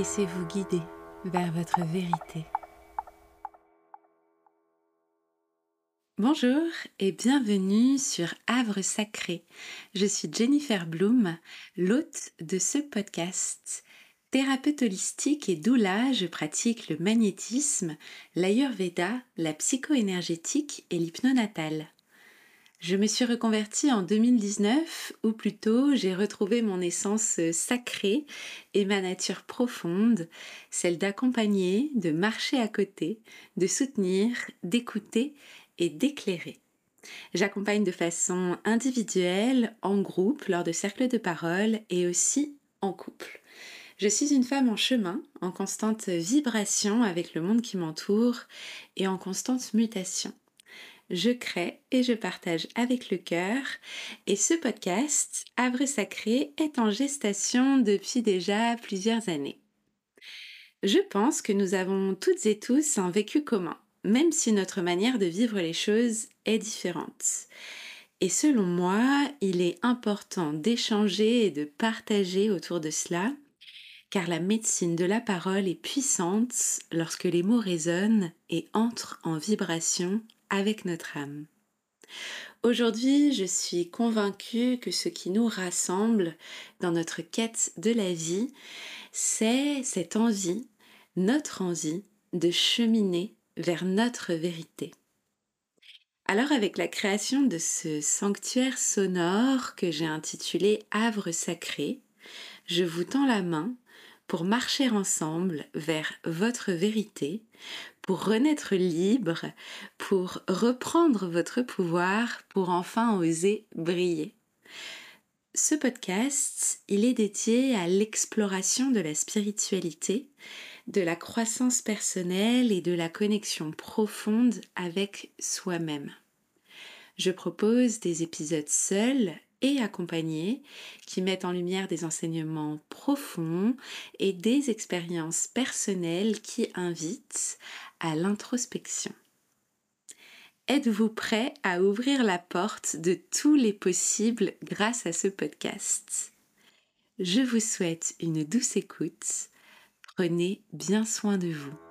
Laissez-vous guider vers votre vérité. Bonjour et bienvenue sur Havre Sacré. Je suis Jennifer Bloom, l'hôte de ce podcast. Thérapeute holistique et doula, je pratique le magnétisme, l'ayurveda, la psychoénergétique et l'hypnonatal. Je me suis reconvertie en 2019, ou plutôt j'ai retrouvé mon essence sacrée et ma nature profonde, celle d'accompagner, de marcher à côté, de soutenir, d'écouter et d'éclairer. J'accompagne de façon individuelle, en groupe, lors de cercles de parole et aussi en couple. Je suis une femme en chemin, en constante vibration avec le monde qui m'entoure et en constante mutation je crée et je partage avec le cœur. Et ce podcast, Havre Sacré, est en gestation depuis déjà plusieurs années. Je pense que nous avons toutes et tous un vécu commun, même si notre manière de vivre les choses est différente. Et selon moi, il est important d'échanger et de partager autour de cela, car la médecine de la parole est puissante lorsque les mots résonnent et entrent en vibration avec notre âme. Aujourd'hui, je suis convaincue que ce qui nous rassemble dans notre quête de la vie, c'est cette envie, notre envie de cheminer vers notre vérité. Alors avec la création de ce sanctuaire sonore que j'ai intitulé Havre sacré, je vous tends la main pour marcher ensemble vers votre vérité, pour renaître libre, pour reprendre votre pouvoir, pour enfin oser briller. Ce podcast, il est dédié à l'exploration de la spiritualité, de la croissance personnelle et de la connexion profonde avec soi-même. Je propose des épisodes seuls et accompagnés qui mettent en lumière des enseignements profonds et des expériences personnelles qui invitent à l'introspection. Êtes-vous prêt à ouvrir la porte de tous les possibles grâce à ce podcast? Je vous souhaite une douce écoute. Prenez bien soin de vous.